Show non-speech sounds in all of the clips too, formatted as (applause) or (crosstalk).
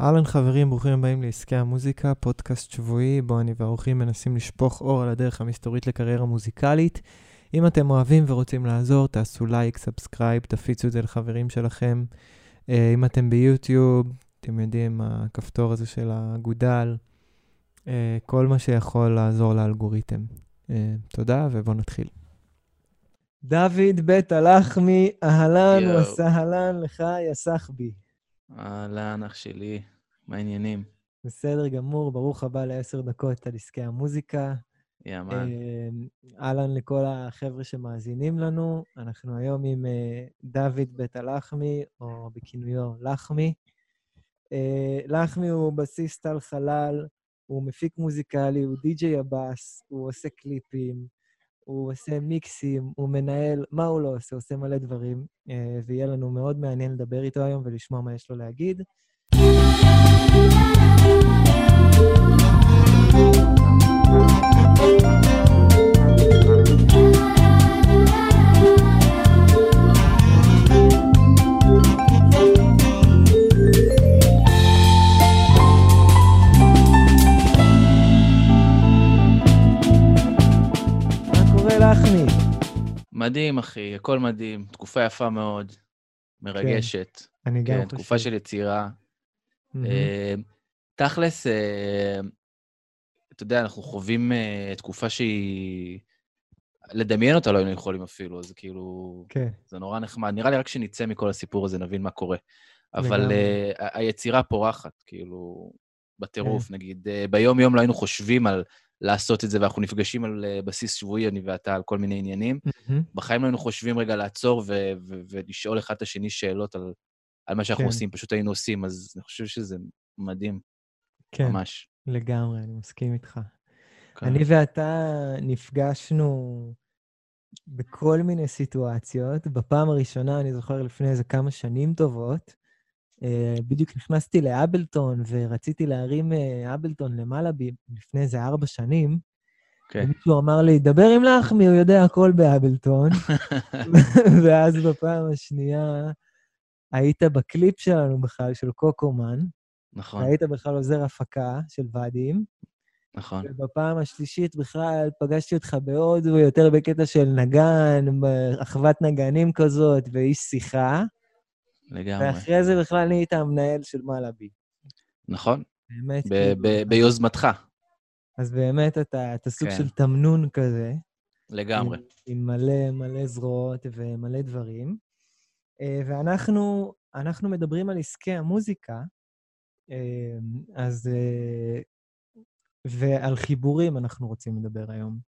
אהלן חברים, ברוכים הבאים לעסקי המוזיקה, פודקאסט שבועי, בו אני והאורחים מנסים לשפוך אור על הדרך המסתורית לקריירה מוזיקלית. אם אתם אוהבים ורוצים לעזור, תעשו לייק, subscribe, תפיצו את זה לחברים שלכם. אה, אם אתם ביוטיוב, אתם יודעים, הכפתור הזה של האגודל, אה, כל מה שיכול לעזור לאלגוריתם. אה, תודה, ובואו נתחיל. דוד בית הלחמי, אהלן וסהלן לך, יא סחבי. אהלן, אח שלי, מה העניינים? בסדר גמור, ברוך הבא לעשר דקות על עסקי המוזיקה. יאמן. אהלן לכל החבר'ה שמאזינים לנו. אנחנו היום עם דוד בית הלחמי, או בכינויו לחמי. לחמי הוא בסיס טל חלל, הוא מפיק מוזיקלי, הוא די.ג'יי הבאס, הוא עושה קליפים, הוא עושה מיקסים, הוא מנהל, מה הוא לא עושה? הוא עושה מלא דברים, ויהיה לנו מאוד מעניין לדבר איתו היום ולשמוע מה יש לו להגיד. לחמי. מדהים, אחי, הכל מדהים. תקופה יפה מאוד, מרגשת. כן, אני גם כן, חושב. תקופה של יצירה. Mm-hmm. אה, תכלס, אה, אתה יודע, אנחנו חווים אה, תקופה שהיא... לדמיין אותה לא היינו יכולים אפילו, אז כאילו... כן. זה נורא נחמד. נראה לי רק כשנצא מכל הסיפור הזה נבין מה קורה. אבל uh, היצירה פורחת, כאילו, בטירוף, נגיד. Uh, ביום-יום לא היינו חושבים על לעשות את זה, ואנחנו נפגשים על uh, בסיס שבועי, אני ואתה, על כל מיני עניינים. מהמם. בחיים לא היינו חושבים רגע לעצור ו- ו- ולשאול אחד את השני שאלות על, על מה שאנחנו כן. עושים, פשוט היינו עושים, אז אני חושב שזה מדהים, כן, ממש. לגמרי, אני מסכים איתך. כן. אני ואתה נפגשנו בכל מיני סיטואציות. בפעם הראשונה, אני זוכר לפני איזה כמה שנים טובות, אה, בדיוק נכנסתי לאבלטון ורציתי להרים אה, אבלטון למעלה ב- לפני איזה ארבע שנים, כן. ומישהו אמר לי, דבר עם לחמי, הוא יודע הכל באבלטון. (laughs) (laughs) ואז בפעם השנייה היית בקליפ שלנו בכלל, של קוקומן, נכון, והיית בכלל עוזר הפקה של ואדים. נכון. ובפעם השלישית בכלל פגשתי אותך בהודו, יותר בקטע של נגן, אחוות נגנים כזאת, ואיש שיחה. לגמרי. ואחרי זה בכלל נהיית המנהל של מלאבי. נכון, באמת, ב- כאילו, ב- ביוזמתך, אז באמת אתה, אתה סוג כן. של תמנון כזה. לגמרי. עם, עם מלא מלא זרועות ומלא דברים. אה, ואנחנו אנחנו מדברים על עסקי המוזיקה, אה, אז... אה, ועל חיבורים אנחנו רוצים לדבר היום.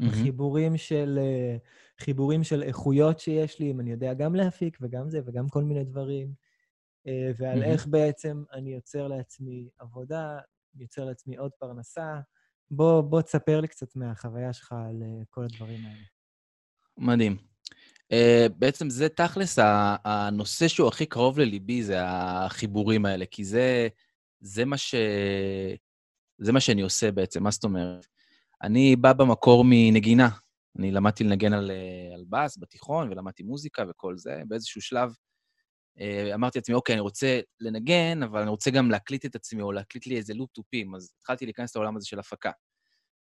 מהמם. חיבורים של, אה, חיבורים של איכויות שיש לי, אם אני יודע גם להפיק וגם זה וגם כל מיני דברים, אה, ועל מהמם. איך בעצם אני יוצר לעצמי עבודה, יוצר לעצמי עוד פרנסה. בוא, בוא תספר לי קצת מהחוויה שלך על אה, כל הדברים האלה. מדהים. Uh, בעצם זה תכלס הנושא שהוא הכי קרוב לליבי, זה החיבורים האלה, כי זה, זה, מה ש... זה מה שאני עושה בעצם, מה זאת אומרת? אני בא במקור מנגינה. אני למדתי לנגן על, אה, על בס בתיכון, ולמדתי מוזיקה וכל זה. באיזשהו שלב uh, אמרתי לעצמי, אוקיי, אני רוצה לנגן, אבל אני רוצה גם להקליט את עצמי, או להקליט לי איזה לופ טופים, אז התחלתי להיכנס לעולם הזה של הפקה.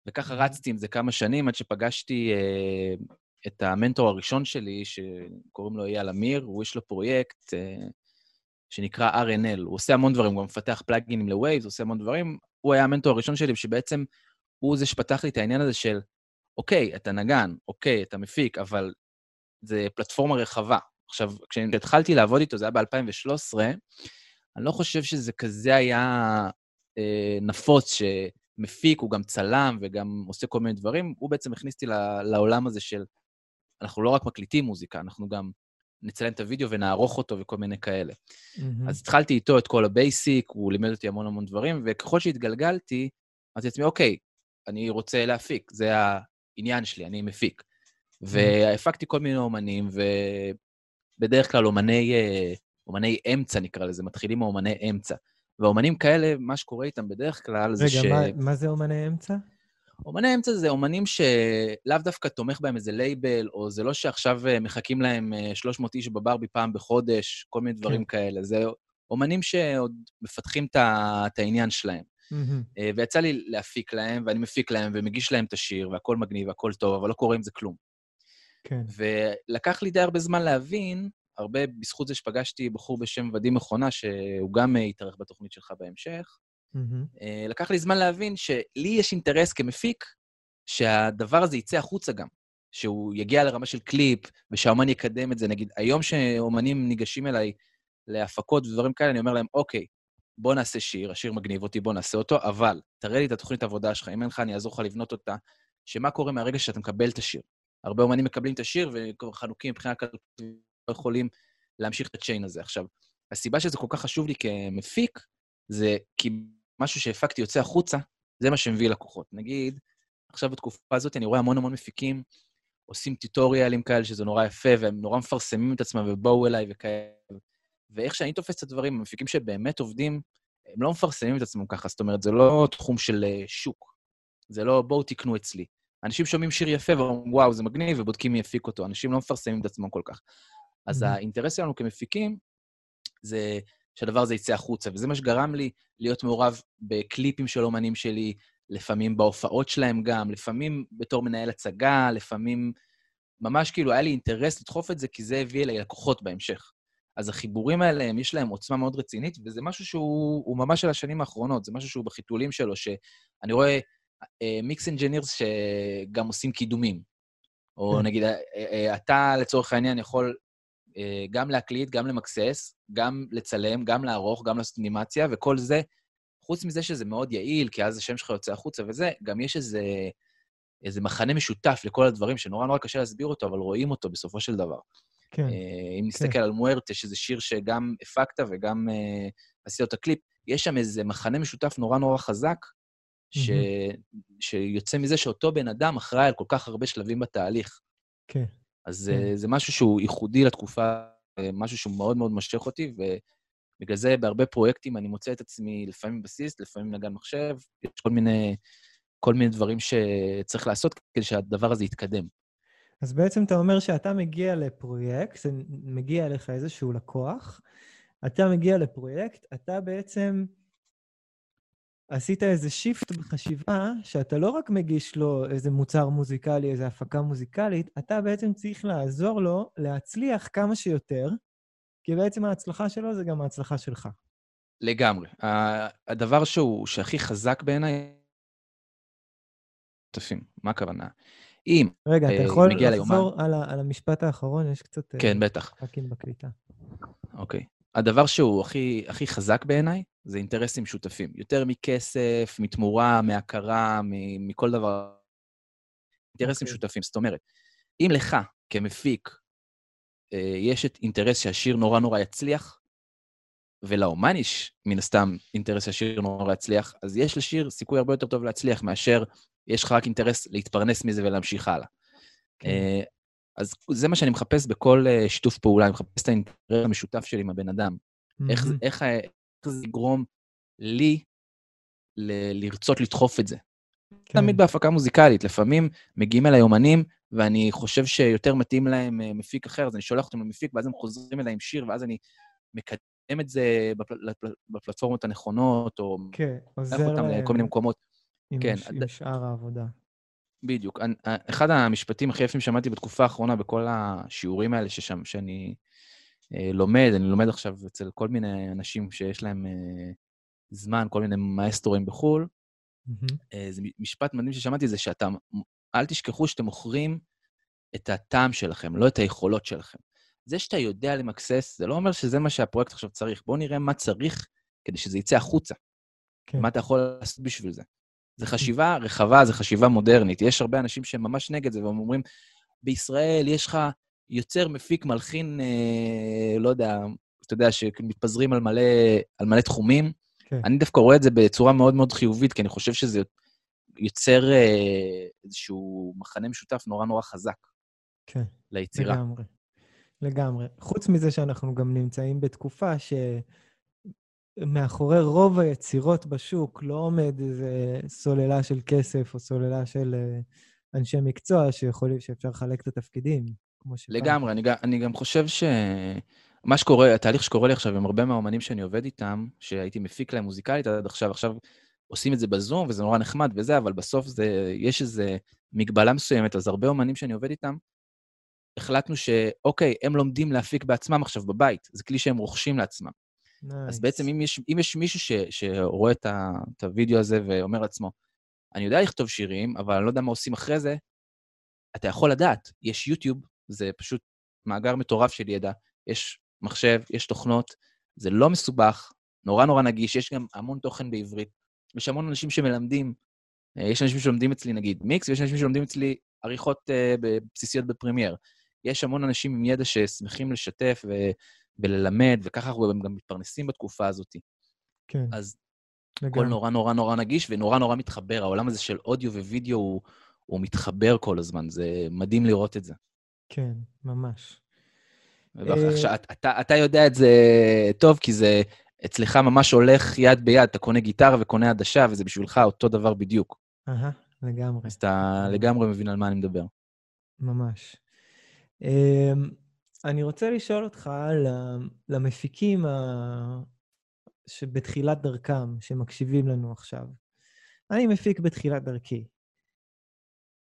וככה רצתי עם זה כמה שנים, עד שפגשתי אה, את המנטור הראשון שלי, שקוראים לו אייל אמיר, הוא יש לו פרויקט אה, שנקרא RNL. הוא עושה המון דברים, הוא גם מפתח פלאגינים לווייז, הוא עושה המון דברים. הוא היה המנטור הראשון שלי, שבעצם הוא זה שפתח לי את העניין הזה של, אוקיי, אתה נגן, אוקיי, אתה מפיק, אבל זה פלטפורמה רחבה. עכשיו, כשהתחלתי לעבוד איתו, זה היה ב-2013, אני לא חושב שזה כזה היה אה, נפוץ, שמפיק, הוא גם צלם וגם עושה כל מיני דברים. הוא בעצם הכניס אותי לעולם הזה של, אנחנו לא רק מקליטים מוזיקה, אנחנו גם נצלם את הוידאו ונערוך אותו וכל מיני כאלה. מהמם. אז התחלתי איתו את כל ה basic, הוא לימד אותי המון המון דברים, וככל שהתגלגלתי, אמרתי לעצמי, אוקיי, אני רוצה להפיק, זה העניין שלי, אני מפיק. והפקתי כל מיני אומנים, ובדרך כלל אומני, אה, אומני אמצע נקרא לזה, מתחילים מאומני אמצע. ואומנים כאלה, מה שקורה איתם בדרך כלל זה ש... רגע, מה, מה זה אומני אמצע? אומני אמצע זה אומנים שלאו דווקא תומך בהם איזה לייבל, או זה לא שעכשיו אה, מחכים להם אה, 300 איש בברבי פעם בחודש, כל מיני דברים כן. כאלה. זה אומנים שעוד מפתחים את העניין שלהם. Mm-hmm. ויצא לי להפיק להם, ואני מפיק להם ומגיש להם את השיר, והכל מגניב והכל טוב, אבל לא קורה עם זה כלום. כן. ולקח לי די הרבה זמן להבין, הרבה בזכות זה שפגשתי בחור בשם ודים מכונה, שהוא גם יתארך בתוכנית שלך בהמשך, Mm-hmm. לקח לי זמן להבין שלי יש אינטרס כמפיק שהדבר הזה יצא החוצה גם. שהוא יגיע לרמה של קליפ, ושהאומן יקדם את זה. נגיד, היום שאומנים ניגשים אליי להפקות ודברים כאלה, אני אומר להם, אוקיי, בוא נעשה שיר, השיר מגניב אותי, בוא נעשה אותו, אבל תראה לי את התוכנית העבודה שלך, אם אין לך, אני אעזור לך לבנות אותה, שמה קורה מהרגע שאתה מקבל את השיר. הרבה אומנים מקבלים את השיר וחנוקים מבחינה כלכלית, לא יכולים להמשיך את הצ'יין הזה. עכשיו, הסיבה שזה כל כך חשוב לי כמפיק, זה כי משהו שהפקתי יוצא החוצה, זה מה שמביא לקוחות. נגיד, עכשיו בתקופה הזאת אני רואה המון המון מפיקים עושים טיוטוריאלים כאלה, שזה נורא יפה, והם נורא מפרסמים את עצמם ובואו אליי וכאלה. ואיך שאני תופס את הדברים, המפיקים שבאמת עובדים, הם לא מפרסמים את עצמם ככה, זאת אומרת, זה לא תחום של אה, שוק. זה לא, בואו תקנו אצלי. אנשים שומעים שיר יפה ואומרים, וואו, זה מגניב, ובודקים מי יפיק אותו. אנשים לא מפרסמים את עצמם כל כך. אז mm-hmm. האינטרס שלנו כמפיקים זה שהדבר הזה יצא החוצה, וזה מה שגרם לי להיות מעורב בקליפים של אומנים שלי, לפעמים בהופעות שלהם גם, לפעמים בתור מנהל הצגה, לפעמים... ממש כאילו היה לי אינטרס לדחוף את זה, כי זה הביא אליי לקוחות בהמשך. אז החיבורים האלה, יש להם עוצמה מאוד רצינית, וזה משהו שהוא ממש של השנים האחרונות, זה משהו שהוא בחיתולים שלו, שאני רואה mix uh, engineers שגם עושים קידומים. או כן. נגיד, uh, uh, אתה לצורך העניין יכול uh, גם להקליט, גם למקסס, גם לצלם, גם לערוך, גם לעשות אנימציה, וכל זה חוץ מזה שזה מאוד יעיל, כי אז השם שלך יוצא החוצה וזה, גם יש איזה, איזה מחנה משותף לכל הדברים, שנורא נורא קשה להסביר אותו, אבל רואים אותו בסופו של דבר. כן. אה, אם נסתכל כן. על מוארטה, שזה שיר שגם הפקת וגם uh, עשית את הקליפ, יש שם איזה מחנה משותף נורא נורא חזק, ש... mm-hmm. שיוצא מזה שאותו בן אדם אחראי על כל כך הרבה שלבים בתהליך. כן. אז כן. Uh, זה משהו שהוא ייחודי לתקופה, משהו שהוא מאוד מאוד משך אותי, ו... בגלל זה בהרבה פרויקטים אני מוצא את עצמי לפעמים בסיס, לפעמים נגן מחשב, יש כל מיני, כל מיני דברים שצריך לעשות כדי שהדבר הזה יתקדם. אז בעצם אתה אומר שאתה מגיע לפרויקט, זה מגיע אליך איזשהו לקוח, אתה מגיע לפרויקט, אתה בעצם עשית איזה שיפט בחשיבה, שאתה לא רק מגיש לו איזה מוצר מוזיקלי, איזה הפקה מוזיקלית, אתה בעצם צריך לעזור לו להצליח כמה שיותר, כי בעצם ההצלחה שלו זה גם ההצלחה שלך. לגמרי. הדבר שהוא, שהכי חזק בעיניי, שותפים. מה הכוונה? אם רגע, אתה אה, יכול לחזור על, על המשפט האחרון? יש קצת... אה, כן, בטח. חכים בקליטה. אוקיי. הדבר שהוא הכי, הכי חזק בעיניי זה אינטרסים שותפים. יותר מכסף, מתמורה, מהכרה, מכל דבר. אינטרסים okay. אוקיי. שותפים. זאת אומרת, אם לך, כמפיק, אה, יש את אינטרס שהשיר נורא נורא יצליח, ולאומן יש מן הסתם אינטרס שהשיר נורא יצליח, אז יש לשיר סיכוי הרבה יותר טוב להצליח מאשר יש לך רק אינטרס להתפרנס מזה ולהמשיך הלאה. כן. אה, אז זה מה שאני מחפש בכל אה, שיתוף פעולה, אני מחפש את האינטרס המשותף שלי עם הבן אדם. Mm-hmm. איך, איך, איך זה יגרום לי ל- לרצות לדחוף את זה. כן. תמיד בהפקה מוזיקלית, לפעמים מגיעים אליי אומנים ואני חושב שיותר מתאים להם אה, מפיק אחר, אז אני שולח אותם למפיק, ואז הם חוזרים אליי עם שיר, ואז אני מקדם את זה בפל... בפלטפורמות הנכונות, או... כן, עוזר אותם לכל מיני מקומות. עם, כן. ש... עם שאר העבודה. בדיוק. אחד המשפטים הכי יפים שמעתי בתקופה האחרונה, בכל השיעורים האלה ששם, שאני אה, לומד, אני לומד עכשיו אצל כל מיני אנשים שיש להם אה, זמן, כל מיני מאסטורים בחו"ל, mm-hmm. אה, זה משפט מדהים ששמעתי, זה שאתה אל תשכחו שאתם מוכרים את הטעם שלכם, לא את היכולות שלכם. זה שאתה יודע למקסס, זה לא אומר שזה מה שהפרויקט עכשיו צריך. בואו נראה מה צריך כדי שזה יצא החוצה. כן. מה אתה יכול לעשות בשביל זה. זו חשיבה רחבה, זו חשיבה מודרנית. יש הרבה אנשים שהם ממש נגד זה, והם אומרים, בישראל יש לך יוצר, מפיק, מלחין, אה, לא יודע, אתה יודע, שמתפזרים על מלא, על מלא תחומים. כן. אני דווקא רואה את זה בצורה מאוד מאוד חיובית, כי אני חושב שזה יוצר אה, איזשהו מחנה משותף נורא נורא חזק. כן. ליצירה. לגמרי. לגמרי. חוץ מזה שאנחנו גם נמצאים בתקופה שמאחורי רוב היצירות בשוק לא עומד איזה סוללה של כסף או סוללה של אה, אנשי מקצוע שיכולים, שאפשר לחלק את התפקידים, כמו שפעם. לגמרי, אני, אני גם חושב ש... מה שקורה, התהליך שקורה לי עכשיו עם הרבה מהאומנים שאני עובד איתם, שהייתי מפיק להם מוזיקלית עד עכשיו, עכשיו עושים את זה בזום, וזה נורא נחמד וזה, אבל בסוף זה, יש איזו מגבלה מסוימת, אז הרבה אומנים שאני עובד איתם, החלטנו שאוקיי, הם לומדים להפיק בעצמם עכשיו בבית, זה כלי שהם רוכשים לעצמם. Nice. אז בעצם אם יש, אם יש מישהו ש, שרואה את, ה, את הוידאו הזה ואומר לעצמו, אני יודע לכתוב שירים, אבל אני לא יודע מה עושים אחרי זה, אתה יכול לדעת, יש יוטיוב, זה פשוט מאגר מטורף של ידע, יש מחשב, יש תוכנות, זה לא מסובך, נורא נורא נגיש, יש גם המון תוכן בעברית. יש המון אנשים שמלמדים, אה, יש אנשים שלומדים אצלי נגיד מיקס, ויש אנשים שלומדים אצלי עריכות uh, בסיסיות בפרמייר. יש המון אנשים עם ידע ששמחים לשתף ו- וללמד, וככה אנחנו גם מתפרנסים בתקופה הזאת. כן. אז הכל נורא נורא נורא נגיש ונורא נורא מתחבר. העולם הזה של אודיו ווידאו הוא, הוא מתחבר כל הזמן, זה מדהים לראות את זה. כן, ממש. עכשיו, אה, אתה, אתה יודע את זה טוב, כי זה אצלך ממש הולך יד ביד, אתה קונה גיטרה וקונה עדשה, וזה בשבילך אותו דבר בדיוק. אהה, לגמרי. אז אתה לגמרי מבין על מה אני מדבר. ממש. אמ, אני רוצה לשאול אותך למפיקים שבתחילת דרכם, שמקשיבים לנו עכשיו. אני מפיק בתחילת דרכי.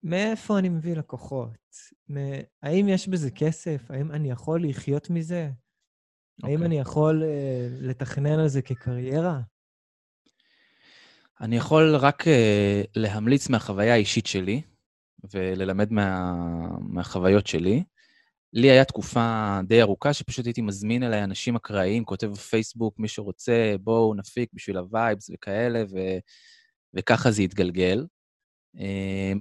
מאיפה אני מביא לקוחות? האם יש בזה כסף? האם אני יכול לחיות מזה? Okay. האם אוקיי. אני יכול uh, לתכנן על זה כקריירה? אני יכול רק uh, להמליץ מהחוויה האישית שלי וללמד מה, מהחוויות שלי. לי היה תקופה די ארוכה שפשוט הייתי מזמין אליי אנשים אקראיים, כותב בפייסבוק, מי שרוצה, בואו נפיק בשביל ה vibes וכאלה, ו... וככה זה התגלגל. Uh,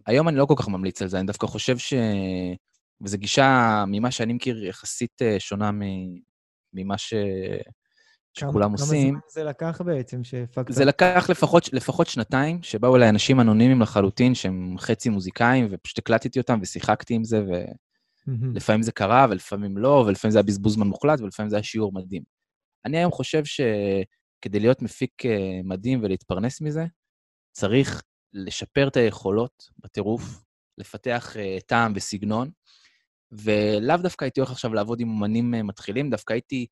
היום אני לא כל כך ממליץ על זה, אני דווקא חושב ש... וזו גישה, ממה שאני מכיר, יחסית uh, שונה ממה ש... שכולם כמה עושים. כמה זמן זה לקח בעצם שהפקת? זה לקח לפחות, לפחות שנתיים, שבאו אליי אנשים אנונימיים לחלוטין, שהם חצי מוזיקאים, ופשוט הקלטתי אותם ושיחקתי עם זה, ולפעמים זה קרה, ולפעמים לא, ולפעמים זה היה בזבוז זמן מוחלט, ולפעמים זה היה שיעור מדהים. אני היום חושב שכדי להיות מפיק אה, מדהים ולהתפרנס מזה, צריך לשפר את היכולות בטירוף, לפתח אה, טעם וסגנון, ולאו דווקא הייתי הולך עכשיו לעבוד עם אומנים אה, מתחילים, דווקא הייתי,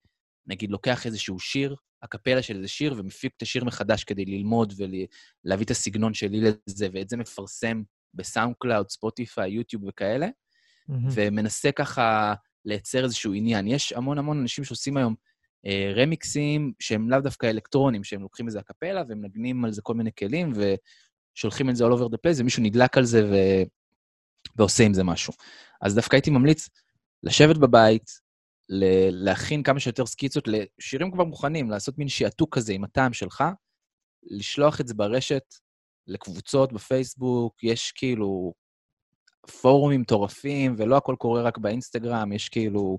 נגיד, לוקח איזשהו שיר, אקפלה של איזה שיר, ומפיק את השיר מחדש כדי ללמוד ולהביא את הסגנון שלי לזה, ואת זה מפרסם ב-SoundCloud, Spotify, יוטיוב וכאלה, mm-hmm. ומנסה ככה לייצר איזשהו עניין. יש המון המון אנשים שעושים היום אה, רמיקסים שהם לאו דווקא אלקטרונים, שהם לוקחים איזה הקפלה ומנגנים על זה כל מיני כלים, ושולחים את זה all over the place, ומישהו נדלק על זה ו... ועושה עם זה משהו. אז דווקא הייתי ממליץ לשבת בבית, להכין כמה שיותר סקיצות לשירים כבר מוכנים, לעשות מין שעתוק כזה עם הטעם שלך, לשלוח את זה ברשת, לקבוצות בפייסבוק, יש כאילו פורומים מטורפים, ולא הכל קורה רק באינסטגרם, יש כאילו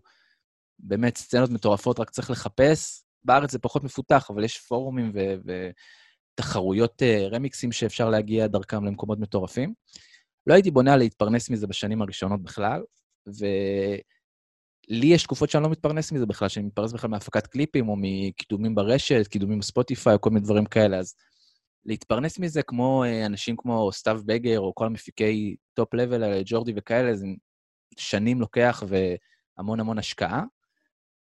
באמת סצנות מטורפות, רק צריך לחפש. בארץ זה פחות מפותח, אבל יש פורומים ותחרויות uh, רמיקסים שאפשר להגיע דרכם למקומות מטורפים. לא הייתי בונה להתפרנס מזה בשנים הראשונות בכלל, ולי יש תקופות שאני לא מתפרנס מזה בכלל, שאני מתפרנס בכלל מהפקת קליפים, או מקידומים ברשת, קידומים בספוטיפיי, או כל מיני דברים כאלה, אז להתפרנס מזה כמו אה, אנשים כמו סתיו בגר, או כל המפיקי top level, ג'ורדי וכאלה, זה שנים לוקח והמון המון השקעה.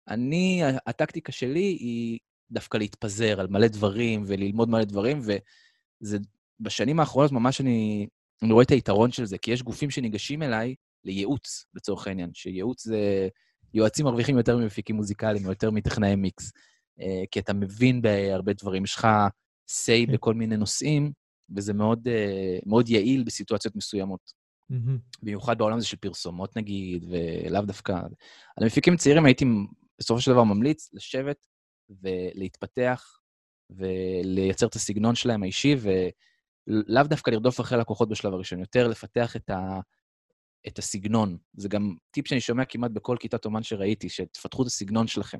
אני, הטקטיקה שלי היא דווקא להתפזר על מלא דברים וללמוד מלא דברים, וזה בשנים האחרונות ממש אני אני רואה את היתרון של זה, כי יש גופים שניגשים אליי לייעוץ, לצורך העניין, שייעוץ זה... יועצים מרוויחים יותר ממפיקים מוזיקליים, או יותר מטכנאי מיקס, אה, כי אתה מבין בהרבה דברים, יש לך say כן. בכל מיני נושאים, וזה מאוד, אה, מאוד יעיל בסיטואציות מסוימות. במיוחד בעולם הזה של פרסומות, נגיד, ולאו דווקא... על המפיקים צעירים הייתי בסופו של דבר ממליץ לשבת ולהתפתח ולייצר את הסגנון שלהם האישי, ו... לאו דווקא לרדוף אחרי לקוחות בשלב הראשון, יותר לפתח את, ה, את הסגנון. זה גם טיפ שאני שומע כמעט בכל כיתת אומן שראיתי, שתפתחו את הסגנון שלכם.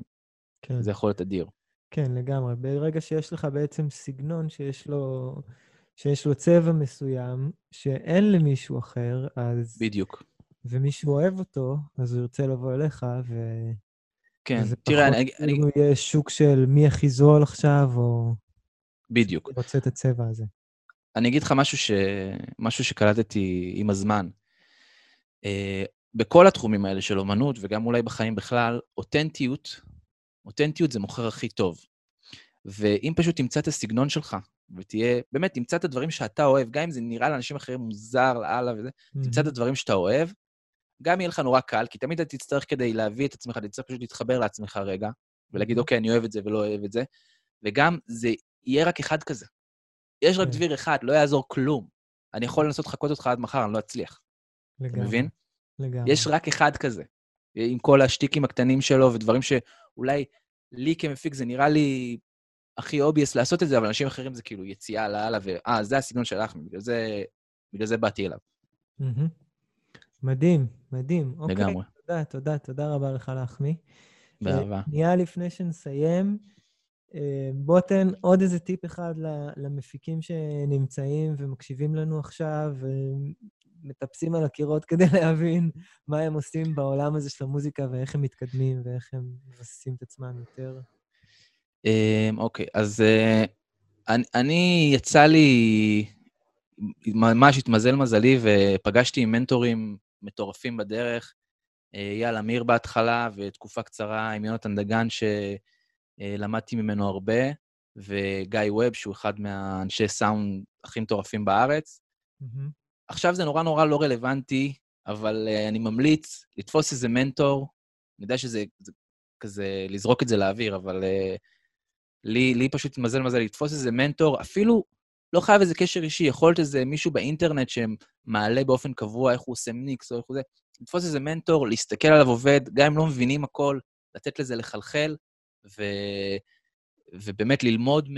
כן. זה יכול להיות אדיר. כן, לגמרי. ברגע שיש לך בעצם סגנון שיש לו, שיש לו צבע מסוים, שאין למישהו אחר, אז... בדיוק. ומישהו אוהב אותו, אז הוא ירצה לבוא אליך, ו... כן, תראה, אני... וזה פחות כאילו יהיה שוק של מי הכי זול עכשיו, או... בדיוק. רוצה את הצבע הזה. אני אגיד לך משהו, ש... משהו שקלטתי עם הזמן. Uh, בכל התחומים האלה של אומנות, וגם אולי בחיים בכלל, אותנטיות אותנטיות זה מוכר הכי טוב. ואם פשוט תמצא את הסגנון שלך, ותהיה, באמת, תמצא את הדברים שאתה אוהב, גם אם זה נראה לאנשים אחרים מוזר, לאללה וזה, mm-hmm. תמצא את הדברים שאתה אוהב, גם יהיה לך נורא קל, כי תמיד אתה תצטרך כדי להביא את עצמך, אתה תצטרך פשוט להתחבר לעצמך רגע, ולהגיד, אוקיי, אני אוהב את זה ולא אוהב את זה, וגם זה יהיה רק אחד כזה. יש רק כן. דביר אחד, לא יעזור כלום. אני יכול לנסות לחקות אותך עד מחר, אני לא אצליח. לגמרי. אתה מבין? לגמרי. יש רק אחד כזה, עם כל השטיקים הקטנים שלו ודברים שאולי לי כמפיק זה נראה לי הכי obvious לעשות את זה, אבל אנשים אחרים זה כאילו יציאה לאללה, ואה, זה הסגנון שלך, בגלל זה, בגלל זה באתי אליו. מדהים, מדהים. אוקיי, לגמרי. אוקיי, תודה, תודה, תודה רבה לך להחמיא. באהבה. נהיה לפני שנסיים, אה, בוא תן עוד איזה טיפ אחד למפיקים שנמצאים ומקשיבים לנו עכשיו, ומטפסים על הקירות כדי (laughs) להבין מה הם עושים בעולם הזה של המוזיקה ואיך הם מתקדמים ואיך הם מבססים את עצמם יותר. אמ, אוקיי, אז אה, אני, יצא לי, ממש התמזל מזלי ופגשתי עם מנטורים מטורפים בדרך. אה, אייל אמיר בהתחלה, ותקופה קצרה עם יונתן דגן, שלמדתי ממנו הרבה, וגיא ווב, שהוא אחד מהאנשי סאונד הכי מטורפים בארץ. Mm-hmm. עכשיו זה נורא נורא לא רלוונטי, אבל uh, אני ממליץ לתפוס איזה מנטור. אני יודע שזה כזה לזרוק את זה לאוויר, אבל uh, לי, לי פשוט התמזל מזל לתפוס איזה מנטור, אפילו לא חייב איזה קשר אישי, יכול להיות איזה מישהו באינטרנט שמעלה באופן קבוע איך הוא עושה מיקס או איך הוא זה, לתפוס איזה מנטור, להסתכל עליו עובד, גם אם לא מבינים הכל, לתת לזה לחלחל, ו... ובאמת ללמוד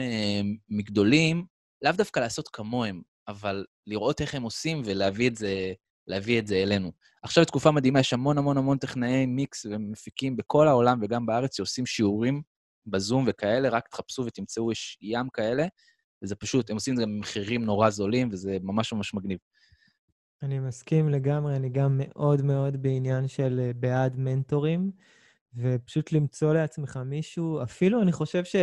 מגדולים, לאו דווקא לעשות כמוהם, אבל לראות איך הם עושים ולהביא את זה, להביא את זה אלינו. עכשיו תקופה מדהימה, יש המון המון המון טכנאי מיקס ומפיקים בכל העולם וגם בארץ שעושים שיעורים בזום וכאלה, רק תחפשו ותמצאו, יש ים כאלה, וזה פשוט, הם עושים את זה במחירים נורא זולים, וזה ממש ממש מגניב. אני מסכים לגמרי, אני גם מאוד מאוד בעניין של אה, בעד מנטורים, ופשוט למצוא לעצמך מישהו, אפילו אני חושב ש...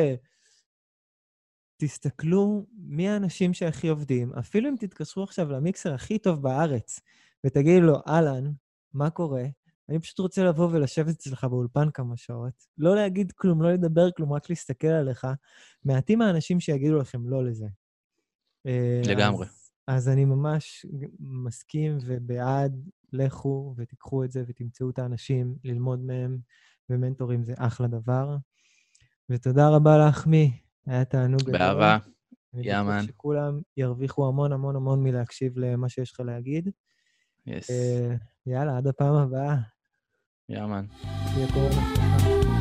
תסתכלו מי האנשים שהכי עובדים, אפילו אם תתקשרו עכשיו למיקסר הכי טוב בארץ, ותגידו לו, אהלן, מה קורה? אני פשוט רוצה לבוא ולשבת אצלך באולפן כמה שעות, לא להגיד כלום, לא לדבר כלום, רק להסתכל עליך. מעטים האנשים שיגידו לכם לא לזה. אה, לגמרי. אז, אז אני ממש מסכים ובעד, לכו ותיקחו את זה ותמצאו את האנשים, ללמוד מהם, ומנטורים זה אחלה דבר. ותודה רבה לך, מי. היה תענוג גדול. באהבה. יאמן. אני בטוח שכולם ירוויחו המון המון המון מלהקשיב למה שיש לך להגיד. יס. Uh, יאללה, עד הפעם הבאה. Ja, man. Hier,